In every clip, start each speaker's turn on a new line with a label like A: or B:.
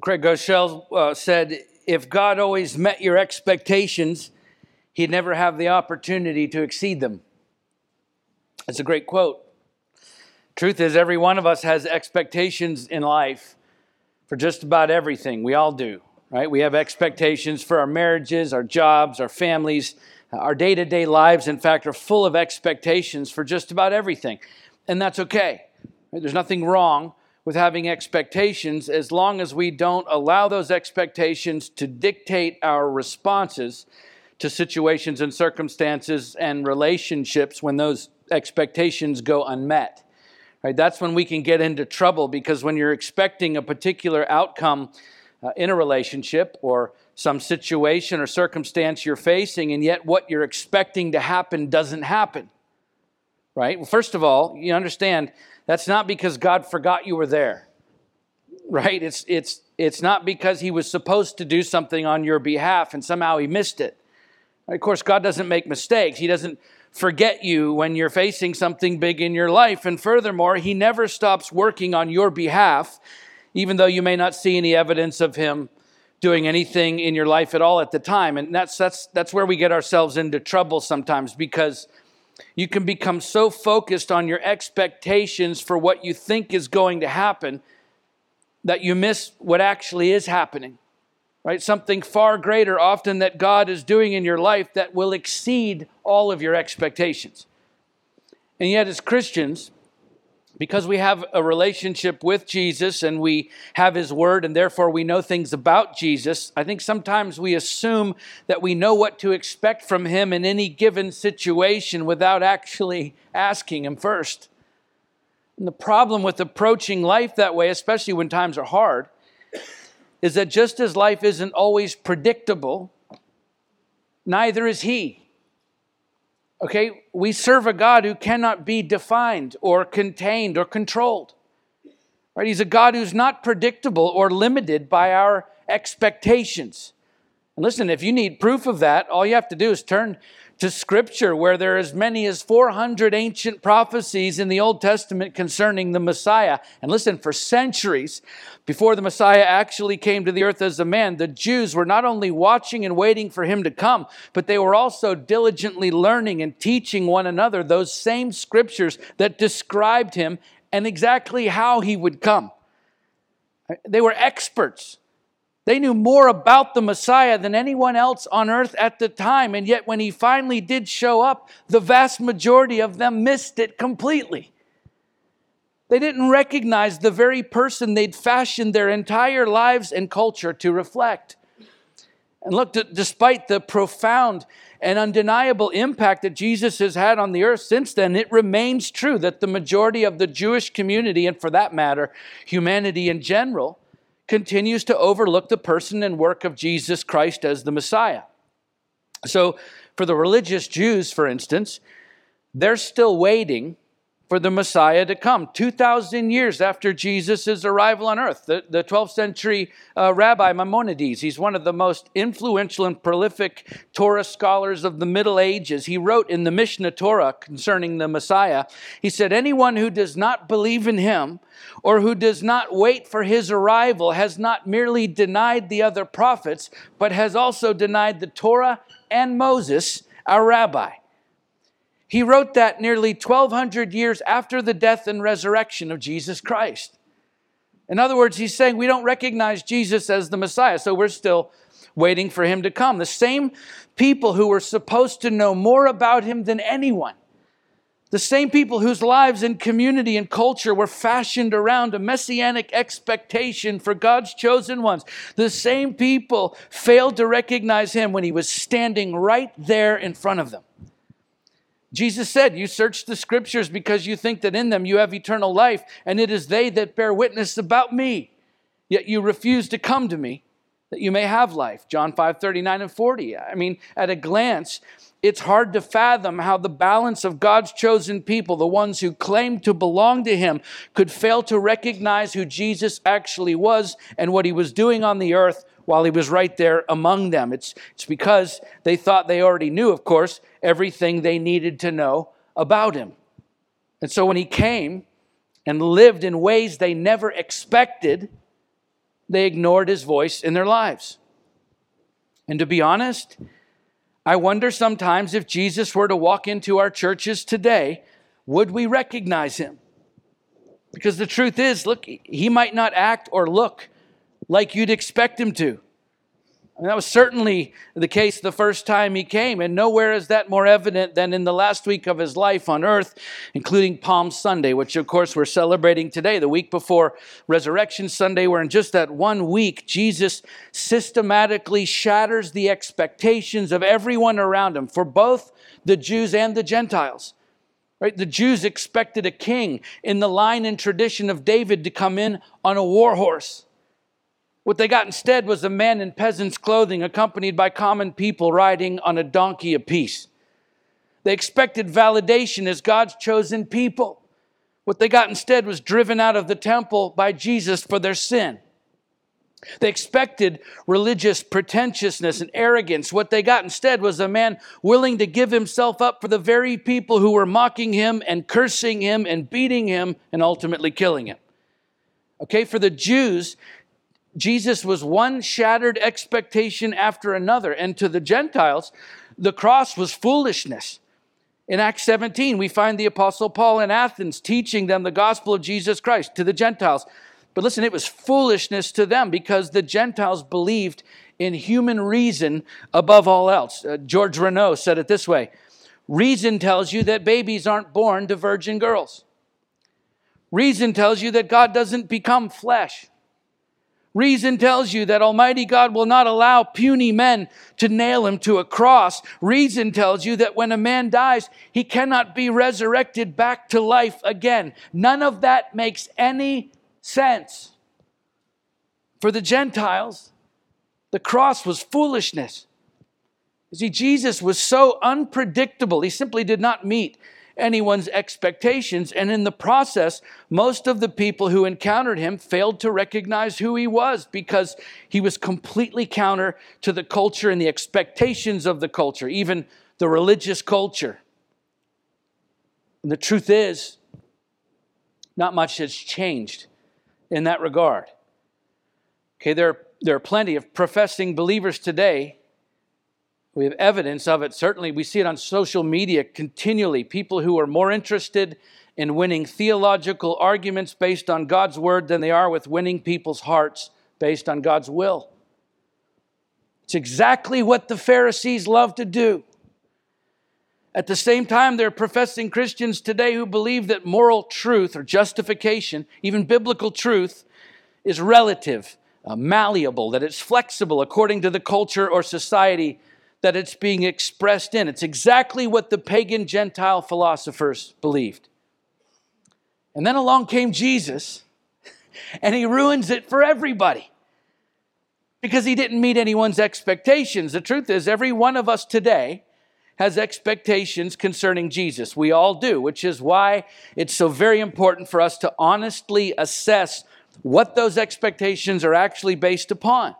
A: Craig Groeschel uh, said, if God always met your expectations, he'd never have the opportunity to exceed them. That's a great quote. Truth is, every one of us has expectations in life for just about everything. We all do, right? We have expectations for our marriages, our jobs, our families, our day to day lives, in fact, are full of expectations for just about everything. And that's okay. There's nothing wrong with having expectations as long as we don't allow those expectations to dictate our responses to situations and circumstances and relationships when those expectations go unmet. Right? That's when we can get into trouble because when you're expecting a particular outcome uh, in a relationship or some situation or circumstance you're facing, and yet what you're expecting to happen doesn't happen. Right? Well, first of all, you understand that's not because God forgot you were there. Right? It's it's it's not because he was supposed to do something on your behalf and somehow he missed it. Of course, God doesn't make mistakes. He doesn't forget you when you're facing something big in your life. And furthermore, He never stops working on your behalf, even though you may not see any evidence of Him doing anything in your life at all at the time. And that's, that's, that's where we get ourselves into trouble sometimes because you can become so focused on your expectations for what you think is going to happen that you miss what actually is happening right? Something far greater often that God is doing in your life that will exceed all of your expectations. And yet, as Christians, because we have a relationship with Jesus and we have His Word and therefore we know things about Jesus, I think sometimes we assume that we know what to expect from Him in any given situation without actually asking Him first. And the problem with approaching life that way, especially when times are hard, is that just as life isn't always predictable, neither is He. Okay, we serve a God who cannot be defined or contained or controlled. Right? He's a God who's not predictable or limited by our expectations. And listen, if you need proof of that, all you have to do is turn to Scripture, where there are as many as 400 ancient prophecies in the Old Testament concerning the Messiah. And listen, for centuries before the Messiah actually came to the earth as a man, the Jews were not only watching and waiting for him to come, but they were also diligently learning and teaching one another those same Scriptures that described him and exactly how he would come. They were experts they knew more about the Messiah than anyone else on earth at the time. And yet, when he finally did show up, the vast majority of them missed it completely. They didn't recognize the very person they'd fashioned their entire lives and culture to reflect. And look, despite the profound and undeniable impact that Jesus has had on the earth since then, it remains true that the majority of the Jewish community, and for that matter, humanity in general, continues to overlook the person and work of Jesus Christ as the Messiah. So, for the religious Jews, for instance, they're still waiting for the Messiah to come. 2,000 years after Jesus' arrival on earth, the, the 12th century uh, rabbi Maimonides, he's one of the most influential and prolific Torah scholars of the Middle Ages. He wrote in the Mishnah Torah concerning the Messiah, he said, Anyone who does not believe in him or who does not wait for his arrival has not merely denied the other prophets, but has also denied the Torah and Moses, our rabbi. He wrote that nearly 1,200 years after the death and resurrection of Jesus Christ. In other words, he's saying we don't recognize Jesus as the Messiah, so we're still waiting for him to come. The same people who were supposed to know more about him than anyone, the same people whose lives and community and culture were fashioned around a messianic expectation for God's chosen ones, the same people failed to recognize him when he was standing right there in front of them. Jesus said, You search the scriptures because you think that in them you have eternal life, and it is they that bear witness about me. Yet you refuse to come to me that you may have life. John 5 39 and 40. I mean, at a glance, it's hard to fathom how the balance of God's chosen people, the ones who claim to belong to Him, could fail to recognize who Jesus actually was and what He was doing on the earth while He was right there among them. It's, it's because they thought they already knew, of course, everything they needed to know about him. And so when he came and lived in ways they never expected, they ignored his voice in their lives. And to be honest, I wonder sometimes if Jesus were to walk into our churches today, would we recognize him? Because the truth is, look, he might not act or look like you'd expect him to. And that was certainly the case the first time he came, and nowhere is that more evident than in the last week of his life on earth, including Palm Sunday, which of course we're celebrating today, the week before Resurrection Sunday, where in just that one week, Jesus systematically shatters the expectations of everyone around him, for both the Jews and the Gentiles. Right? The Jews expected a king in the line and tradition of David to come in on a war horse. What they got instead was a man in peasant's clothing, accompanied by common people riding on a donkey apiece. They expected validation as God's chosen people. What they got instead was driven out of the temple by Jesus for their sin. They expected religious pretentiousness and arrogance. What they got instead was a man willing to give himself up for the very people who were mocking him and cursing him and beating him and ultimately killing him. Okay, for the Jews, Jesus was one shattered expectation after another. And to the Gentiles, the cross was foolishness. In Acts 17, we find the Apostle Paul in Athens teaching them the gospel of Jesus Christ to the Gentiles. But listen, it was foolishness to them because the Gentiles believed in human reason above all else. Uh, George Renault said it this way Reason tells you that babies aren't born to virgin girls. Reason tells you that God doesn't become flesh. Reason tells you that Almighty God will not allow puny men to nail him to a cross. Reason tells you that when a man dies, he cannot be resurrected back to life again. None of that makes any sense. For the Gentiles, the cross was foolishness. You see, Jesus was so unpredictable, he simply did not meet anyone's expectations. And in the process, most of the people who encountered him failed to recognize who he was because he was completely counter to the culture and the expectations of the culture, even the religious culture. And the truth is, not much has changed in that regard. Okay, there, there are plenty of professing believers today we have evidence of it. Certainly, we see it on social media continually. People who are more interested in winning theological arguments based on God's word than they are with winning people's hearts based on God's will. It's exactly what the Pharisees love to do. At the same time, there are professing Christians today who believe that moral truth or justification, even biblical truth, is relative, uh, malleable, that it's flexible according to the culture or society that it's being expressed in. It's exactly what the pagan Gentile philosophers believed. And then along came Jesus, and he ruins it for everybody because he didn't meet anyone's expectations. The truth is, every one of us today has expectations concerning Jesus. We all do, which is why it's so very important for us to honestly assess what those expectations are actually based upon.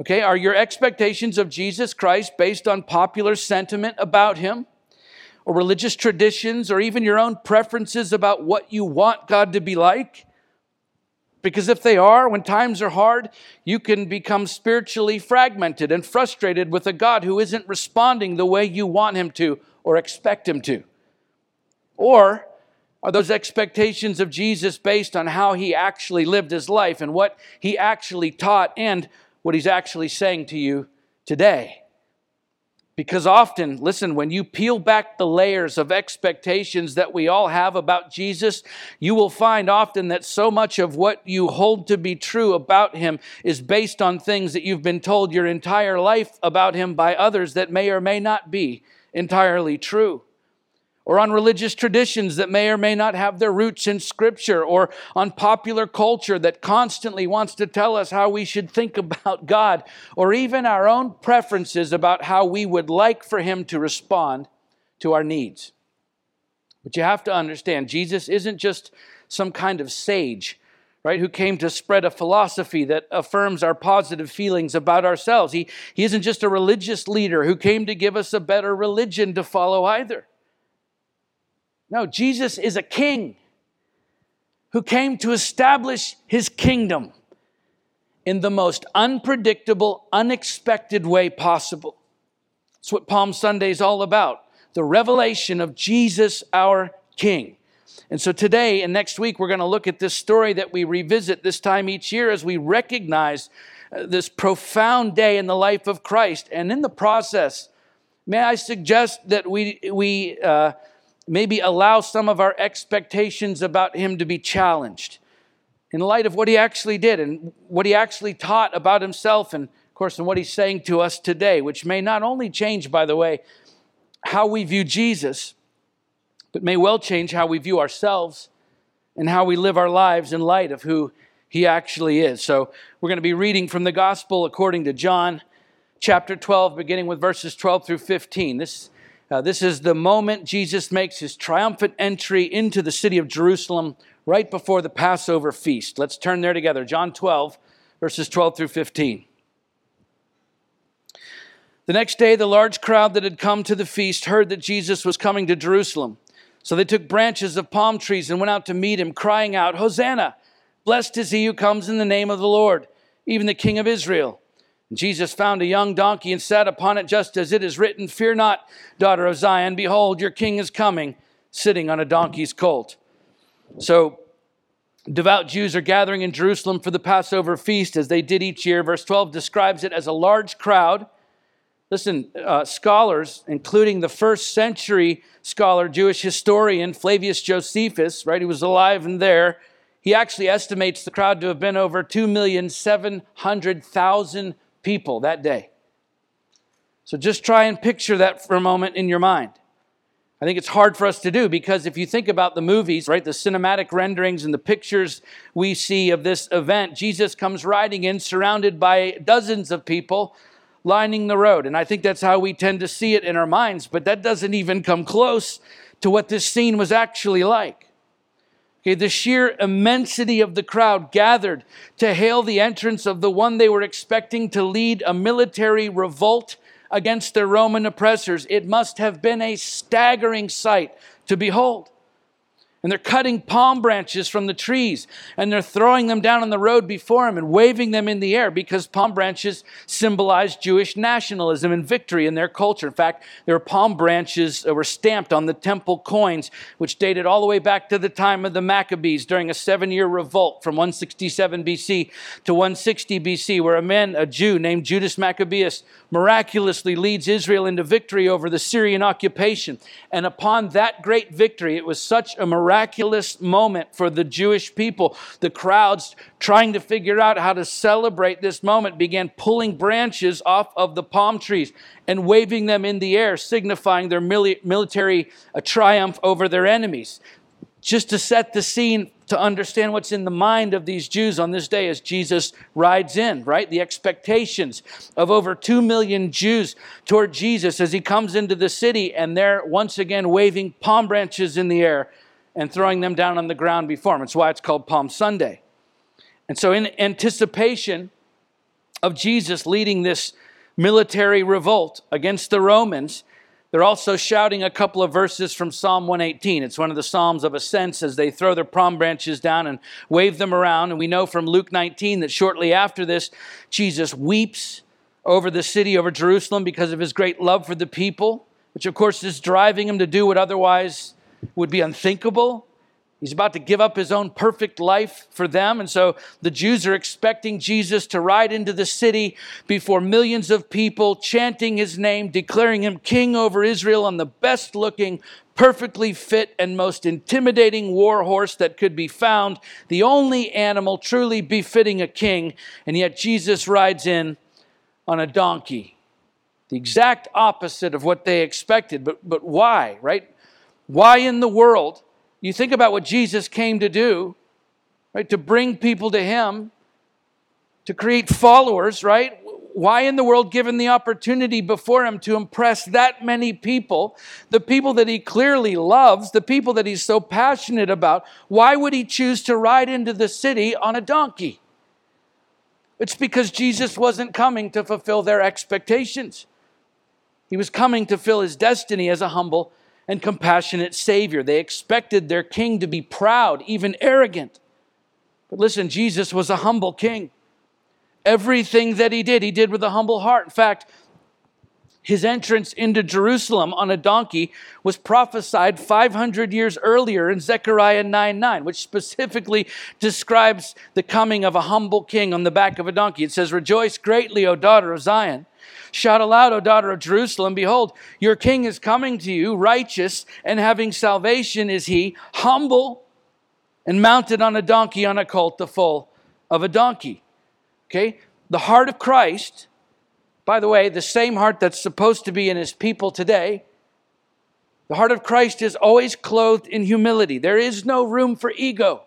A: Okay, are your expectations of Jesus Christ based on popular sentiment about him? Or religious traditions, or even your own preferences about what you want God to be like? Because if they are, when times are hard, you can become spiritually fragmented and frustrated with a God who isn't responding the way you want him to or expect him to. Or are those expectations of Jesus based on how he actually lived his life and what he actually taught and what he's actually saying to you today. Because often, listen, when you peel back the layers of expectations that we all have about Jesus, you will find often that so much of what you hold to be true about him is based on things that you've been told your entire life about him by others that may or may not be entirely true or on religious traditions that may or may not have their roots in Scripture, or on popular culture that constantly wants to tell us how we should think about God, or even our own preferences about how we would like for Him to respond to our needs. But you have to understand, Jesus isn't just some kind of sage. Right, who came to spread a philosophy that affirms our positive feelings about ourselves. He, he isn't just a religious leader who came to give us a better religion to follow either. No, Jesus is a king who came to establish his kingdom in the most unpredictable, unexpected way possible. That's what Palm Sunday is all about the revelation of Jesus, our King. And so today and next week, we're going to look at this story that we revisit this time each year as we recognize uh, this profound day in the life of Christ. And in the process, may I suggest that we, we uh, maybe allow some of our expectations about him to be challenged in light of what he actually did and what he actually taught about himself and of course and what he's saying to us today which may not only change by the way how we view jesus but may well change how we view ourselves and how we live our lives in light of who he actually is. So we're going to be reading from the gospel according to John chapter 12, beginning with verses 12 through 15. This, uh, this is the moment Jesus makes his triumphant entry into the city of Jerusalem right before the Passover feast. Let's turn there together. John 12, verses 12 through 15. The next day, the large crowd that had come to the feast heard that Jesus was coming to Jerusalem. So they took branches of palm trees and went out to meet him, crying out, Hosanna! Blessed is he who comes in the name of the Lord, even the King of Israel. Jesus found a young donkey and sat upon it, just as it is written, Fear not, daughter of Zion, behold, your king is coming, sitting on a donkey's colt. So devout Jews are gathering in Jerusalem for the Passover feast, as they did each year. Verse 12 describes it as a large crowd Listen, uh, scholars, including the first century scholar, Jewish historian Flavius Josephus, right, who was alive and there, he actually estimates the crowd to have been over 2,700,000 people that day. So just try and picture that for a moment in your mind. I think it's hard for us to do because if you think about the movies, right, the cinematic renderings and the pictures we see of this event, Jesus comes riding in surrounded by dozens of people lining the road. And I think that's how we tend to see it in our minds, but that doesn't even come close to what this scene was actually like. Okay, the sheer immensity of the crowd gathered to hail the entrance of the one they were expecting to lead a military revolt against their Roman oppressors. It must have been a staggering sight to behold. And they're cutting palm branches from the trees and they're throwing them down on the road before him and waving them in the air because palm branches symbolize Jewish nationalism and victory in their culture. In fact, were palm branches were stamped on the temple coins, which dated all the way back to the time of the Maccabees during a seven year revolt from 167 BC to 160 BC, where a man, a Jew named Judas Maccabeus, miraculously leads Israel into victory over the Syrian occupation. And upon that great victory, it was such a miraculous moment for the Jewish people. The crowds trying to figure out how to celebrate this moment began pulling branches off of the palm trees and waving them in the air, signifying their military uh, triumph over their enemies. Just to set the scene to understand what's in the mind of these Jews on this day as Jesus rides in, right? The expectations of over 2 million Jews toward Jesus as he comes into the city and they're once again waving palm branches in the air and throwing them down on the ground before him. It's why it's called Palm Sunday. And so, in anticipation of Jesus leading this military revolt against the Romans, they're also shouting a couple of verses from Psalm 118. It's one of the Psalms of ascents as they throw their palm branches down and wave them around. And we know from Luke 19 that shortly after this, Jesus weeps over the city, over Jerusalem, because of his great love for the people, which of course is driving him to do what otherwise would be unthinkable. He's about to give up his own perfect life for them. And so the Jews are expecting Jesus to ride into the city before millions of people, chanting his name, declaring him king over Israel on the best looking, perfectly fit, and most intimidating war horse that could be found, the only animal truly befitting a king. And yet Jesus rides in on a donkey. The exact opposite of what they expected. But, but why, right? Why in the world? You think about what Jesus came to do, right? To bring people to Him, to create followers, right? Why in the world, given the opportunity before Him to impress that many people, the people that He clearly loves, the people that He's so passionate about, why would He choose to ride into the city on a donkey? It's because Jesus wasn't coming to fulfill their expectations. He was coming to fill his destiny as a humble and compassionate Savior. They expected their king to be proud, even arrogant. But listen, Jesus was a humble king. Everything that he did, he did with a humble heart. In fact, his entrance into Jerusalem on a donkey was prophesied 500 years earlier in Zechariah 9 9, which specifically describes the coming of a humble king on the back of a donkey. It says, Rejoice greatly, O daughter of Zion. Shout aloud, O daughter of Jerusalem. Behold, your king is coming to you, righteous and having salvation is he, humble and mounted on a donkey, on a colt, the foal of a donkey. Okay? The heart of Christ by the way, the same heart that's supposed to be in his people today. The heart of Christ is always clothed in humility. There is no room for ego.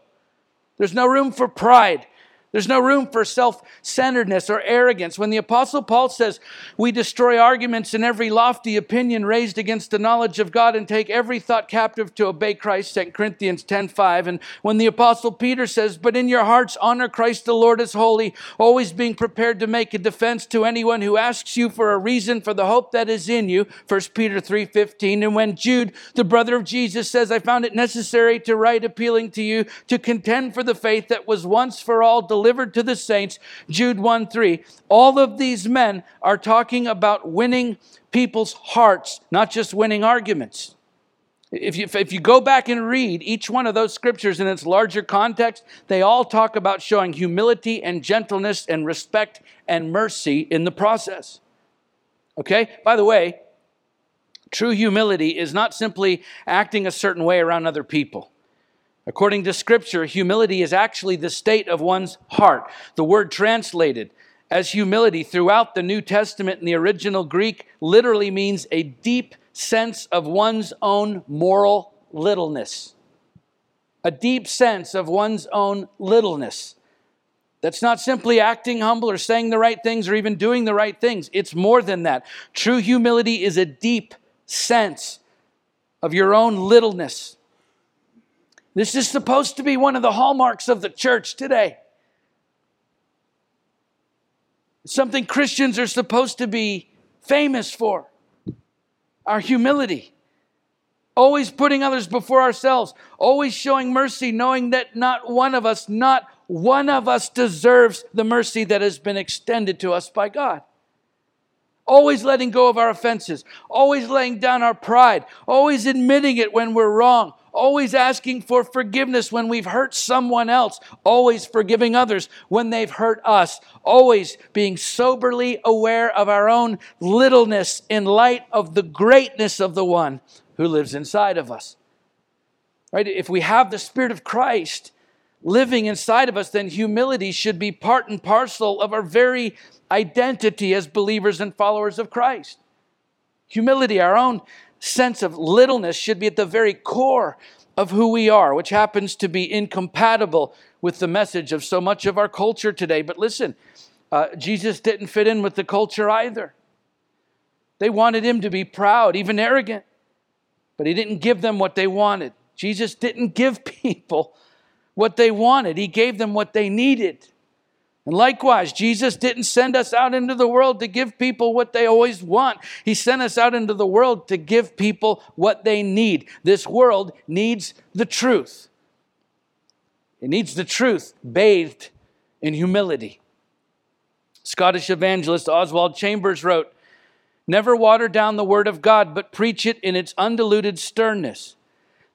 A: There's no room for pride. There's no room for self centeredness or arrogance. When the Apostle Paul says, We destroy arguments and every lofty opinion raised against the knowledge of God and take every thought captive to obey Christ, 2 Corinthians 10 5. And when the Apostle Peter says, But in your hearts honor Christ the Lord as holy, always being prepared to make a defense to anyone who asks you for a reason for the hope that is in you, 1 Peter 3 15. And when Jude, the brother of Jesus, says, I found it necessary to write appealing to you to contend for the faith that was once for all delivered delivered to the saints, Jude 1 3. All of these men are talking about winning people's hearts, not just winning arguments. If you, if you go back and read each one of those scriptures in its larger context, they all talk about showing humility and gentleness and respect and mercy in the process. Okay? By the way, true humility is not simply acting a certain way around other people. According to Scripture, humility is actually the state of one's heart. The word translated as humility throughout the New Testament in the original Greek literally means a deep sense of one's own moral littleness. A deep sense of one's own littleness. That's not simply acting humble or saying the right things or even doing the right things. It's more than that. True humility is a deep sense of your own littleness. This is supposed to be one of the hallmarks of the church today. something Christians are supposed to be famous for our humility. Always putting others before ourselves, always showing mercy, knowing that not one of us, not one of us deserves the mercy that has been extended to us by God. Always letting go of our offenses, always laying down our pride, always admitting it when we're wrong, always asking for forgiveness when we've hurt someone else, always forgiving others when they've hurt us, always being soberly aware of our own littleness in light of the greatness of the one who lives inside of us. Right? If we have the Spirit of Christ living inside of us, then humility should be part and parcel of our very identity as believers and followers of Christ. Humility, our own sense of littleness should be at the very core of who we are, which happens to be incompatible with the message of so much of our culture today. But listen, uh, Jesus didn't fit in with the culture either. They wanted him to be proud, even arrogant, but he didn't give them what they wanted. Jesus didn't give people what they wanted, he gave them what they needed. And likewise, Jesus didn't send us out into the world to give people what they always want. He sent us out into the world to give people what they need. This world needs the truth. It needs the truth bathed in humility. Scottish evangelist Oswald Chambers wrote Never water down the word of God, but preach it in its undiluted sternness.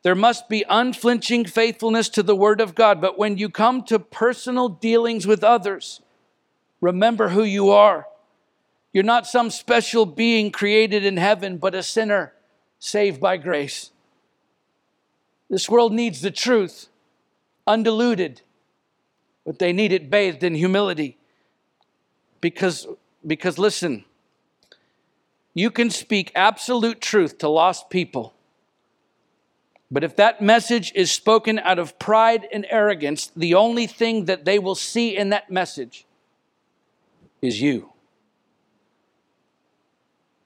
A: There must be unflinching faithfulness to the Word of God. But when you come to personal dealings with others, remember who you are. You're not some special being created in heaven, but a sinner saved by grace. This world needs the truth, undiluted, but they need it bathed in humility. Because, because listen, you can speak absolute truth to lost people but if that message is spoken out of pride and arrogance, the only thing that they will see in that message is you.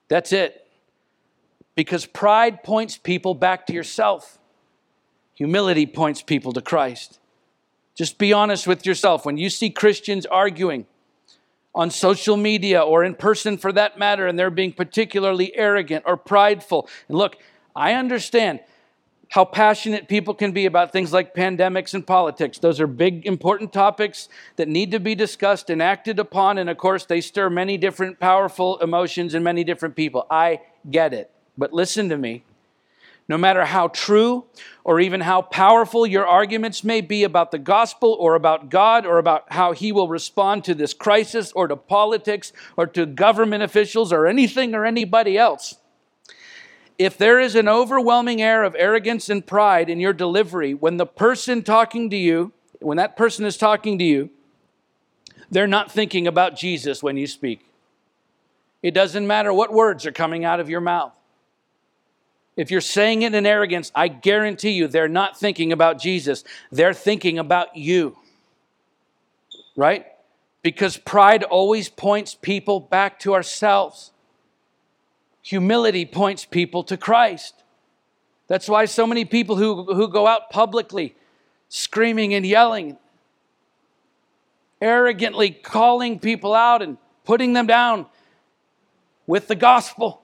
A: That's it. Because pride points people back to yourself, humility points people to Christ. Just be honest with yourself. When you see Christians arguing on social media or in person for that matter, and they're being particularly arrogant or prideful, and look, I understand how passionate people can be about things like pandemics and politics. Those are big, important topics that need to be discussed and acted upon. And of course, they stir many different powerful emotions in many different people. I get it. But listen to me. No matter how true or even how powerful your arguments may be about the gospel or about God or about how He will respond to this crisis or to politics or to government officials or anything or anybody else, if there is an overwhelming air of arrogance and pride in your delivery, when the person talking to you, when that person is talking to you, they're not thinking about Jesus when you speak. It doesn't matter what words are coming out of your mouth. If you're saying it in arrogance, I guarantee you they're not thinking about Jesus. They're thinking about you. Right? Because pride always points people back to ourselves. Humility points people to Christ. That's why so many people who, who go out publicly screaming and yelling, arrogantly calling people out and putting them down with the gospel.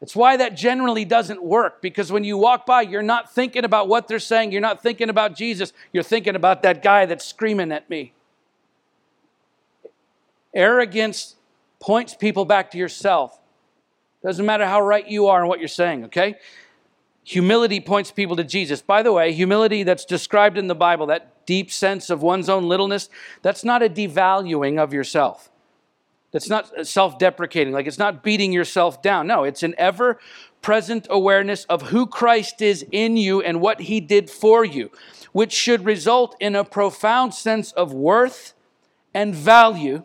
A: It's why that generally doesn't work because when you walk by, you're not thinking about what they're saying. You're not thinking about Jesus. You're thinking about that guy that's screaming at me. Arrogance points people back to yourself. Doesn't matter how right you are and what you're saying, okay? Humility points people to Jesus. By the way, humility that's described in the Bible, that deep sense of one's own littleness, that's not a devaluing of yourself. That's not self deprecating, like it's not beating yourself down. No, it's an ever present awareness of who Christ is in you and what he did for you, which should result in a profound sense of worth and value,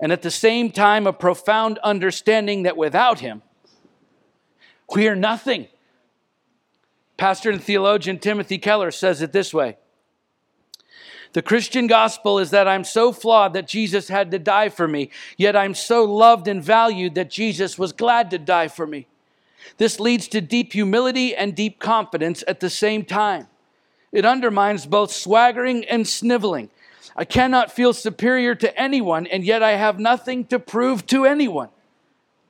A: and at the same time, a profound understanding that without him, we are nothing. Pastor and theologian Timothy Keller says it this way The Christian gospel is that I'm so flawed that Jesus had to die for me, yet I'm so loved and valued that Jesus was glad to die for me. This leads to deep humility and deep confidence at the same time. It undermines both swaggering and sniveling. I cannot feel superior to anyone, and yet I have nothing to prove to anyone.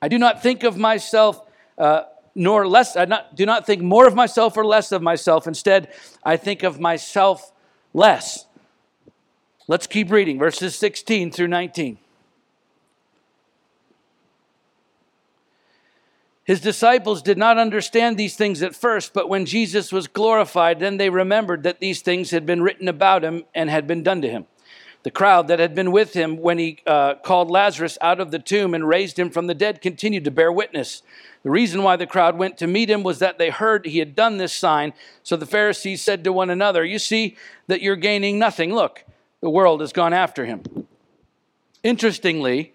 A: I do not think of myself uh, nor less, I not, do not think more of myself or less of myself. Instead, I think of myself less. Let's keep reading verses 16 through 19. His disciples did not understand these things at first, but when Jesus was glorified, then they remembered that these things had been written about him and had been done to him. The crowd that had been with him when he uh, called Lazarus out of the tomb and raised him from the dead continued to bear witness. The reason why the crowd went to meet him was that they heard he had done this sign. So the Pharisees said to one another, You see that you're gaining nothing. Look, the world has gone after him. Interestingly,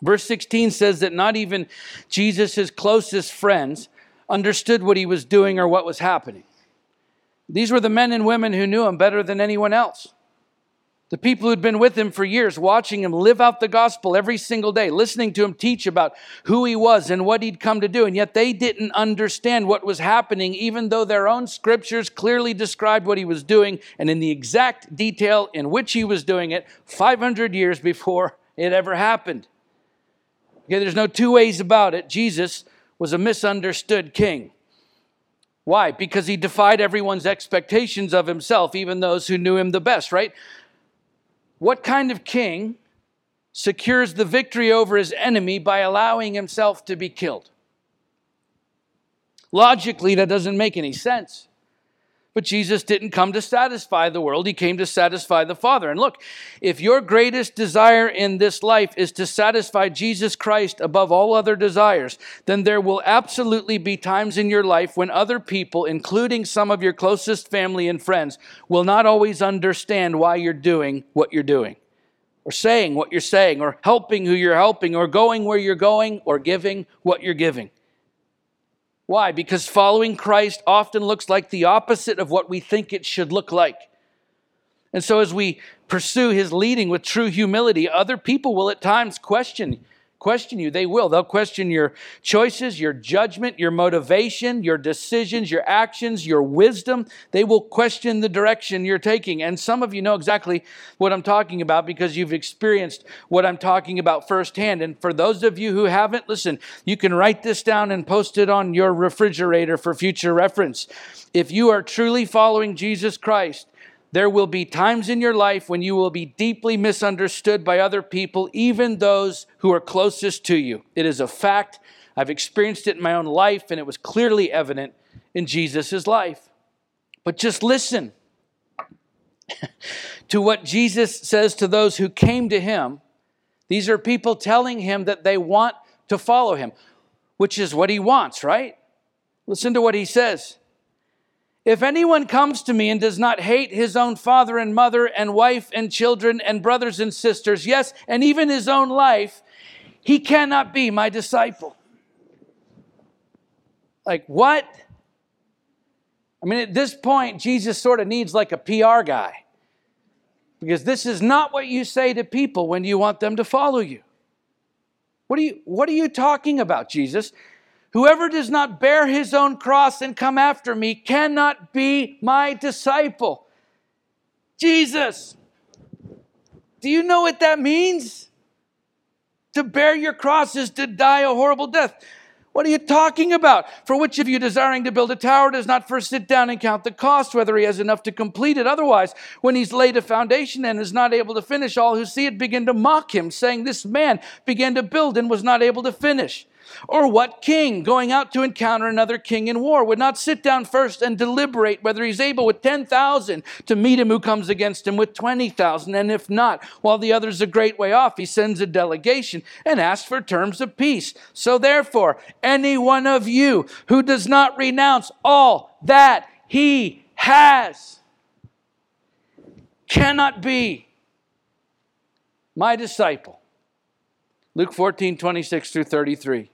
A: verse 16 says that not even Jesus' closest friends understood what he was doing or what was happening. These were the men and women who knew him better than anyone else. The people who'd been with him for years, watching him live out the gospel every single day, listening to him teach about who he was and what he'd come to do. And yet they didn't understand what was happening, even though their own scriptures clearly described what he was doing and in the exact detail in which he was doing it 500 years before it ever happened. Okay, there's no two ways about it. Jesus was a misunderstood king. Why? Because he defied everyone's expectations of himself, even those who knew him the best, right? What kind of king secures the victory over his enemy by allowing himself to be killed? Logically, that doesn't make any sense. But Jesus didn't come to satisfy the world, He came to satisfy the Father. And look, if your greatest desire in this life is to satisfy Jesus Christ above all other desires, then there will absolutely be times in your life when other people, including some of your closest family and friends, will not always understand why you're doing what you're doing, or saying what you're saying, or helping who you're helping, or going where you're going, or giving what you're giving. Why? Because following Christ often looks like the opposite of what we think it should look like. And so, as we pursue his leading with true humility, other people will at times question question you. They will. They'll question your choices, your judgment, your motivation, your decisions, your actions, your wisdom. They will question the direction you're taking. And some of you know exactly what I'm talking about because you've experienced what I'm talking about firsthand. And for those of you who haven't, listen, you can write this down and post it on your refrigerator for future reference. If you are truly following Jesus Christ, there will be times in your life when you will be deeply misunderstood by other people, even those who are closest to you. It is a fact. I've experienced it in my own life, and it was clearly evident in Jesus' life. But just listen to what Jesus says to those who came to him. These are people telling him that they want to follow him, which is what he wants, right? Listen to what he says. If anyone comes to me and does not hate his own father and mother and wife and children and brothers and sisters, yes, and even his own life, he cannot be my disciple. Like, what? I mean, at this point, Jesus sort of needs like a PR guy. Because this is not what you say to people when you want them to follow you. What are you, what are you talking about, Jesus? Whoever does not bear his own cross and come after me cannot be my disciple. Jesus, do you know what that means? To bear your cross is to die a horrible death. What are you talking about? For which of you desiring to build a tower does not first sit down and count the cost, whether he has enough to complete it? Otherwise, when he's laid a foundation and is not able to finish, all who see it begin to mock him, saying, This man began to build and was not able to finish. Or what king going out to encounter another king in war would not sit down first and deliberate whether he's able with 10,000 to meet him who comes against him with 20,000? And if not, while the other's a great way off, he sends a delegation and asks for terms of peace. So therefore, any one of you who does not renounce all that he has cannot be my disciple. Luke 14, 26 through 33.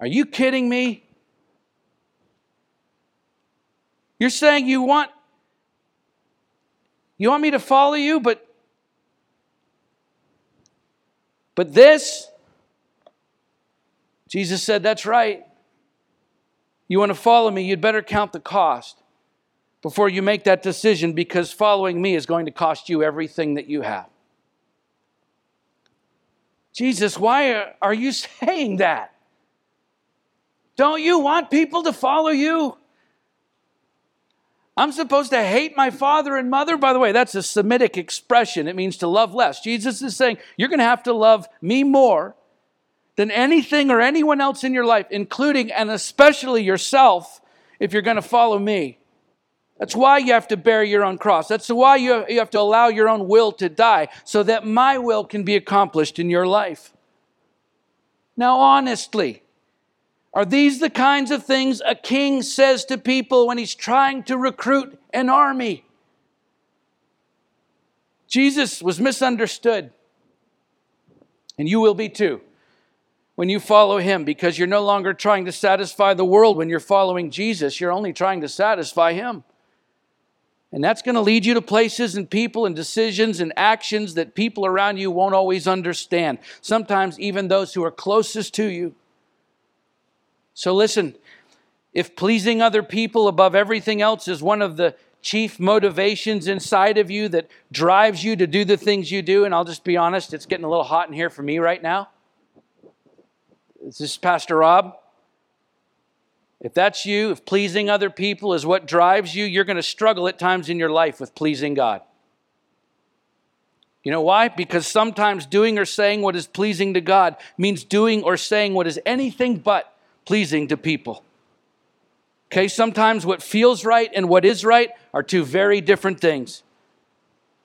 A: Are you kidding me? You're saying you want you want me to follow you, but but this Jesus said, That's right. You want to follow me, you'd better count the cost before you make that decision because following me is going to cost you everything that you have. Jesus, why are you saying that? Don't you want people to follow you? I'm supposed to hate my father and mother. By the way, that's a Semitic expression. It means to love less. Jesus is saying, You're going to have to love me more than anything or anyone else in your life, including and especially yourself, if you're going to follow me. That's why you have to bear your own cross. That's why you have to allow your own will to die, so that my will can be accomplished in your life. Now, honestly, are these the kinds of things a king says to people when he's trying to recruit an army? Jesus was misunderstood, and you will be too when you follow him because you're no longer trying to satisfy the world when you're following Jesus. You're only trying to satisfy him. And that's going to lead you to places and people and decisions and actions that people around you won't always understand. Sometimes even those who are closest to you. So listen, if pleasing other people above everything else is one of the chief motivations inside of you that drives you to do the things you do, and I'll just be honest, it's getting a little hot in here for me right now. Is this Pastor Rob? If that's you, if pleasing other people is what drives you, you're going to struggle at times in your life with pleasing God. You know why? Because sometimes doing or saying what is pleasing to God means doing or saying what is anything but pleasing to people. Okay, sometimes what feels right and what is right are two very different things.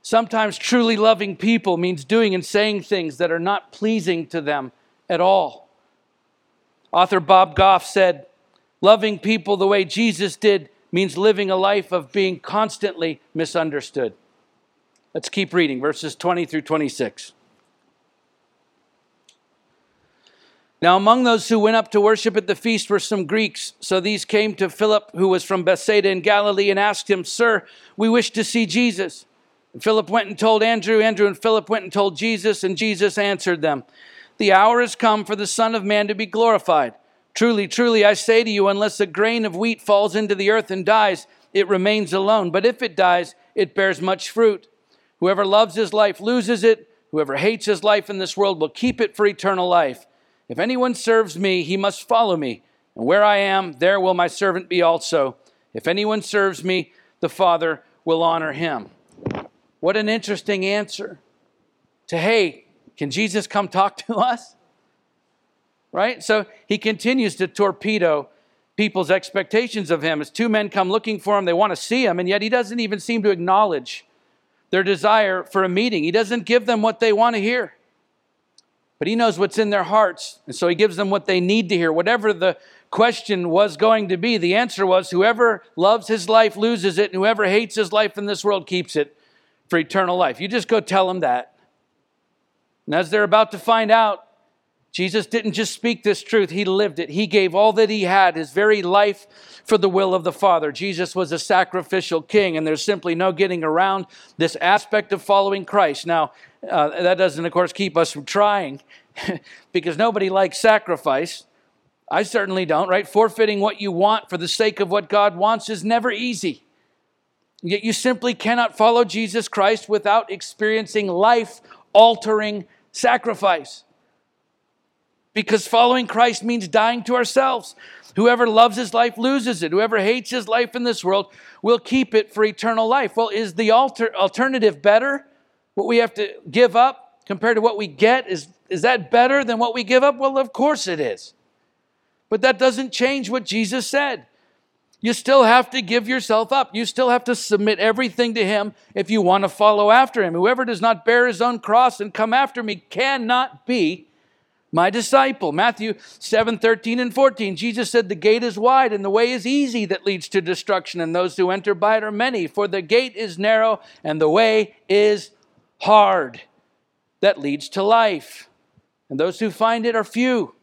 A: Sometimes truly loving people means doing and saying things that are not pleasing to them at all. Author Bob Goff said, Loving people the way Jesus did means living a life of being constantly misunderstood. Let's keep reading verses 20 through 26. Now, among those who went up to worship at the feast were some Greeks. So these came to Philip, who was from Bethsaida in Galilee, and asked him, Sir, we wish to see Jesus. And Philip went and told Andrew. Andrew and Philip went and told Jesus, and Jesus answered them. the hour has come for the Son of Man to be glorified. Truly, truly, I say to you, unless a grain of wheat falls into the earth and dies, it remains alone. But if it dies, it bears much fruit. Whoever loves his life loses it. Whoever hates his life in this world will keep it for eternal life. If anyone serves me, he must follow me. And where I am, there will my servant be also. If anyone serves me, the Father will honor him. What an interesting answer to, hey, can Jesus come talk to us? Right? So he continues to torpedo people's expectations of him. As two men come looking for him, they want to see him, and yet he doesn't even seem to acknowledge their desire for a meeting. He doesn't give them what they want to hear. But he knows what's in their hearts, and so he gives them what they need to hear. Whatever the question was going to be, the answer was whoever loves his life loses it, and whoever hates his life in this world keeps it for eternal life. You just go tell them that. And as they're about to find out, Jesus didn't just speak this truth, he lived it. He gave all that he had, his very life, for the will of the Father. Jesus was a sacrificial king, and there's simply no getting around this aspect of following Christ. Now, uh, that doesn't, of course, keep us from trying because nobody likes sacrifice. I certainly don't, right? Forfeiting what you want for the sake of what God wants is never easy. Yet you simply cannot follow Jesus Christ without experiencing life altering sacrifice because following Christ means dying to ourselves. Whoever loves his life loses it. Whoever hates his life in this world will keep it for eternal life. Well, is the alter- alternative better? What we have to give up compared to what we get, is, is that better than what we give up? Well, of course it is. But that doesn't change what Jesus said. You still have to give yourself up. You still have to submit everything to Him if you want to follow after Him. Whoever does not bear his own cross and come after me cannot be my disciple. Matthew 7 13 and 14. Jesus said, The gate is wide and the way is easy that leads to destruction, and those who enter by it are many. For the gate is narrow and the way is hard that leads to life, and those who find it are few.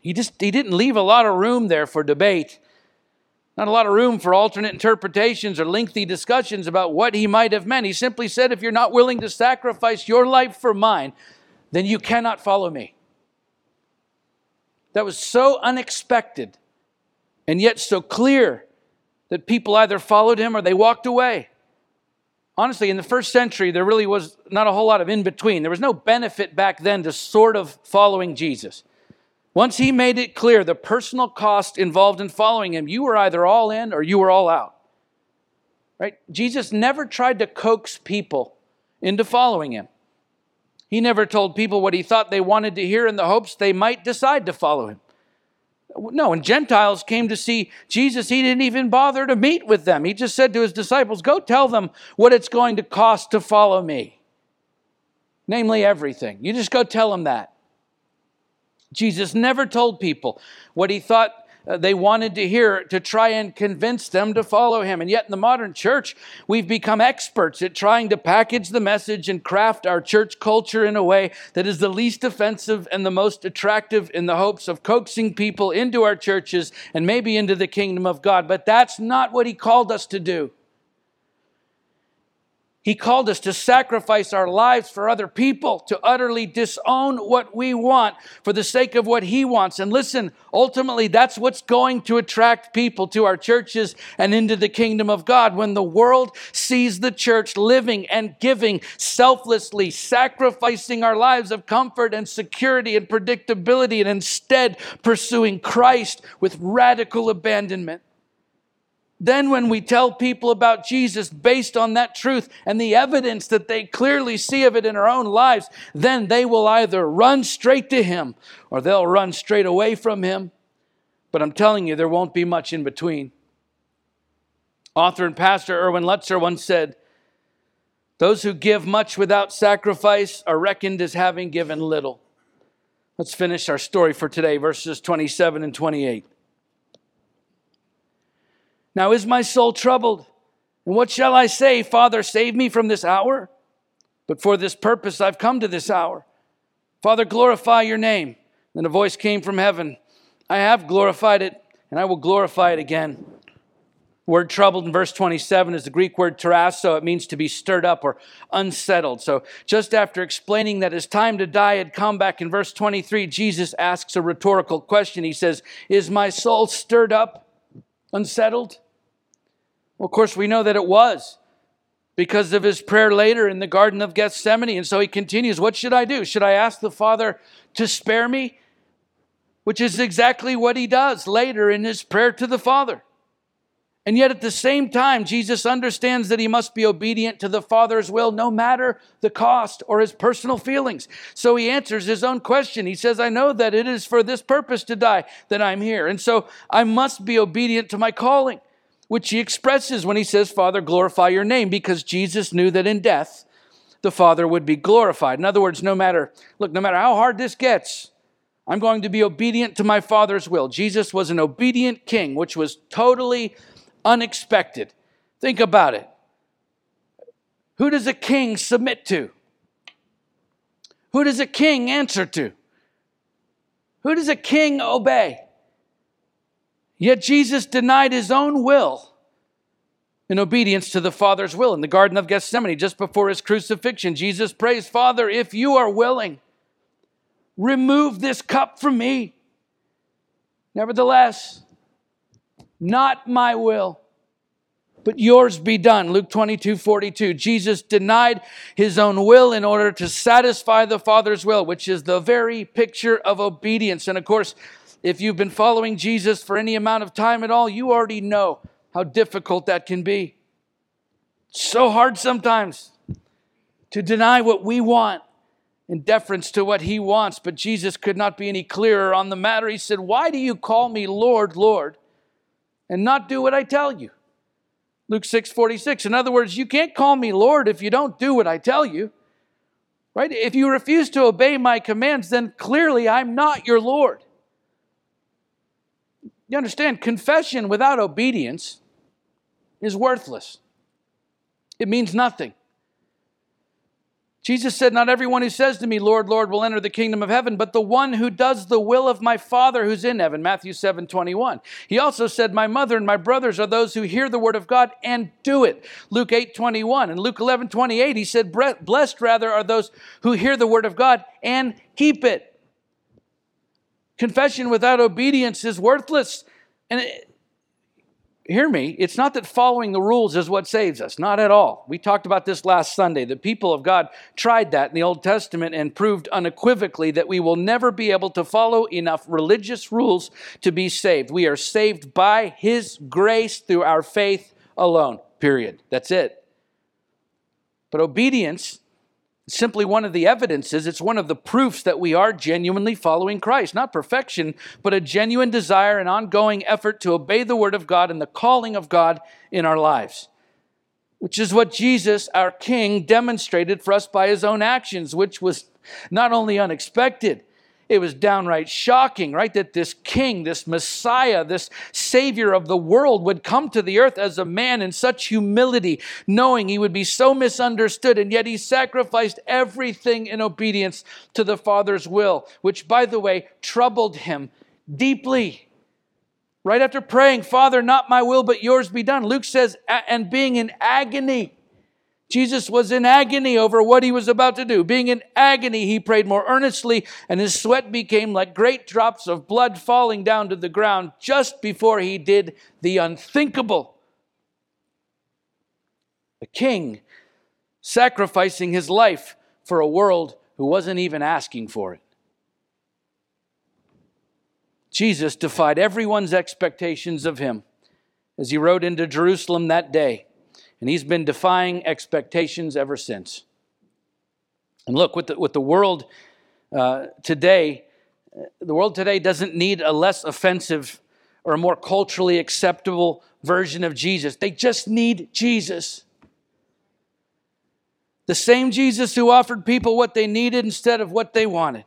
A: He just he didn't leave a lot of room there for debate. Not a lot of room for alternate interpretations or lengthy discussions about what he might have meant. He simply said, if you're not willing to sacrifice your life for mine, then you cannot follow me. That was so unexpected and yet so clear that people either followed him or they walked away. Honestly, in the first century, there really was not a whole lot of in between. There was no benefit back then to sort of following Jesus. Once he made it clear the personal cost involved in following him, you were either all in or you were all out. Right? Jesus never tried to coax people into following him. He never told people what he thought they wanted to hear in the hopes they might decide to follow him. No, when Gentiles came to see Jesus, he didn't even bother to meet with them. He just said to his disciples, Go tell them what it's going to cost to follow me. Namely, everything. You just go tell them that. Jesus never told people what he thought Uh, they wanted to hear to try and convince them to follow him. And yet, in the modern church, we've become experts at trying to package the message and craft our church culture in a way that is the least offensive and the most attractive in the hopes of coaxing people into our churches and maybe into the kingdom of God. But that's not what he called us to do. He called us to sacrifice our lives for other people, to utterly disown what we want for the sake of what He wants. And listen, ultimately, that's what's going to attract people to our churches and into the kingdom of God. When the world sees the church living and giving selflessly, sacrificing our lives of comfort and security and predictability, and instead pursuing Christ with radical abandonment. Then, when we tell people about Jesus based on that truth and the evidence that they clearly see of it in our own lives, then they will either run straight to Him or they'll run straight away from Him. But I'm telling you, there won't be much in between. Author and pastor Erwin Lutzer once said, Those who give much without sacrifice are reckoned as having given little. Let's finish our story for today, verses 27 and 28. Now is my soul troubled? And what shall I say? Father, save me from this hour? But for this purpose I've come to this hour. Father, glorify your name. Then a voice came from heaven I have glorified it, and I will glorify it again. word troubled in verse 27 is the Greek word tarasso. It means to be stirred up or unsettled. So, just after explaining that his time to die had come back in verse 23, Jesus asks a rhetorical question. He says, Is my soul stirred up, unsettled? Well, of course, we know that it was because of his prayer later in the Garden of Gethsemane. And so he continues, What should I do? Should I ask the Father to spare me? Which is exactly what he does later in his prayer to the Father. And yet, at the same time, Jesus understands that he must be obedient to the Father's will, no matter the cost or his personal feelings. So he answers his own question. He says, I know that it is for this purpose to die that I'm here. And so I must be obedient to my calling, which he expresses when he says, Father, glorify your name, because Jesus knew that in death, the Father would be glorified. In other words, no matter, look, no matter how hard this gets, I'm going to be obedient to my Father's will. Jesus was an obedient king, which was totally unexpected. Think about it. Who does a king submit to? Who does a king answer to? Who does a king obey? Yet Jesus denied his own will in obedience to the Father's will. In the Garden of Gethsemane, just before his crucifixion, Jesus prays, Father, if you are willing, remove this cup from me. Nevertheless, not my will, but yours be done. Luke 22 42. Jesus denied his own will in order to satisfy the Father's will, which is the very picture of obedience. And of course, if you've been following Jesus for any amount of time at all, you already know how difficult that can be. So hard sometimes to deny what we want in deference to what he wants. But Jesus could not be any clearer on the matter. He said, Why do you call me Lord, Lord? and not do what I tell you. Luke 6 46. In other words, you can't call me Lord if you don't do what I tell you. Right? If you refuse to obey my commands, then clearly I'm not your Lord. You understand, confession without obedience is worthless, it means nothing. Jesus said, Not everyone who says to me, Lord, Lord, will enter the kingdom of heaven, but the one who does the will of my Father who's in heaven. Matthew 7 21. He also said, My mother and my brothers are those who hear the word of God and do it. Luke 8 21. And Luke 11 28, he said, Blessed rather are those who hear the word of God and keep it. Confession without obedience is worthless. And it, hear me, it's not that following the rules is what saves us, not at all. We talked about this last Sunday. The people of God tried that in the Old Testament and proved unequivocally that we will never be able to follow enough religious rules to be saved. We are saved by His grace through our faith alone, period. That's it. But obedience simply one of the evidences, it's one of the proofs that we are genuinely following Christ. Not perfection, but a genuine desire and ongoing effort to obey the Word of God and the calling of God in our lives. Which is what Jesus, our King, demonstrated for us by his own actions, which was not only unexpected, it was downright shocking, right? That this king, this Messiah, this Savior of the world would come to the earth as a man in such humility, knowing he would be so misunderstood, and yet he sacrificed everything in obedience to the Father's will, which, by the way, troubled him deeply. Right after praying, Father, not my will, but yours be done, Luke says, and being in agony Jesus was in agony over what he was about to do. Being in agony, he prayed more earnestly, and his sweat became like great drops of blood falling down to the ground just before he did the unthinkable. A king sacrificing his life for a world who wasn't even asking for it. Jesus defied everyone's expectations of him as he rode into Jerusalem that day. And he's been defying expectations ever since. And look, with the, with the world uh, today, the world today doesn't need a less offensive or a more culturally acceptable version of Jesus. They just need Jesus. The same Jesus who offered people what they needed instead of what they wanted.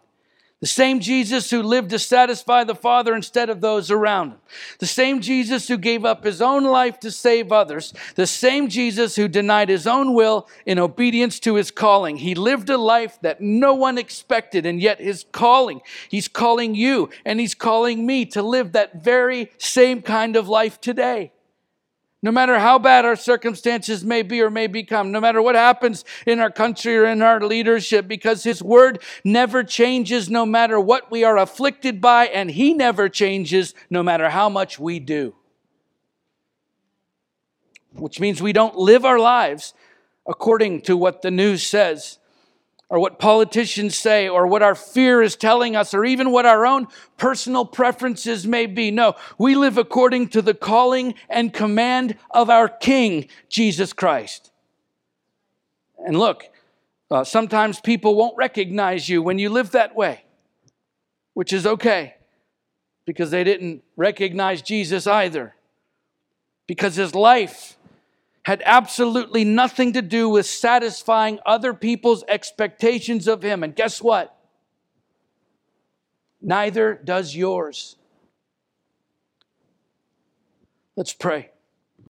A: The same Jesus who lived to satisfy the Father instead of those around him. The same Jesus who gave up his own life to save others. The same Jesus who denied his own will in obedience to his calling. He lived a life that no one expected, and yet his calling, he's calling you and he's calling me to live that very same kind of life today. No matter how bad our circumstances may be or may become, no matter what happens in our country or in our leadership, because His Word never changes no matter what we are afflicted by, and He never changes no matter how much we do. Which means we don't live our lives according to what the news says or what politicians say or what our fear is telling us or even what our own personal preferences may be. No, we live according to the calling and command of our King, Jesus Christ. And look, uh, sometimes people won't recognize you when you live that way, which is okay because they didn't recognize Jesus either. Because his life had absolutely nothing to do with satisfying other people's expectations of him. And guess what? Neither does yours. Let's pray.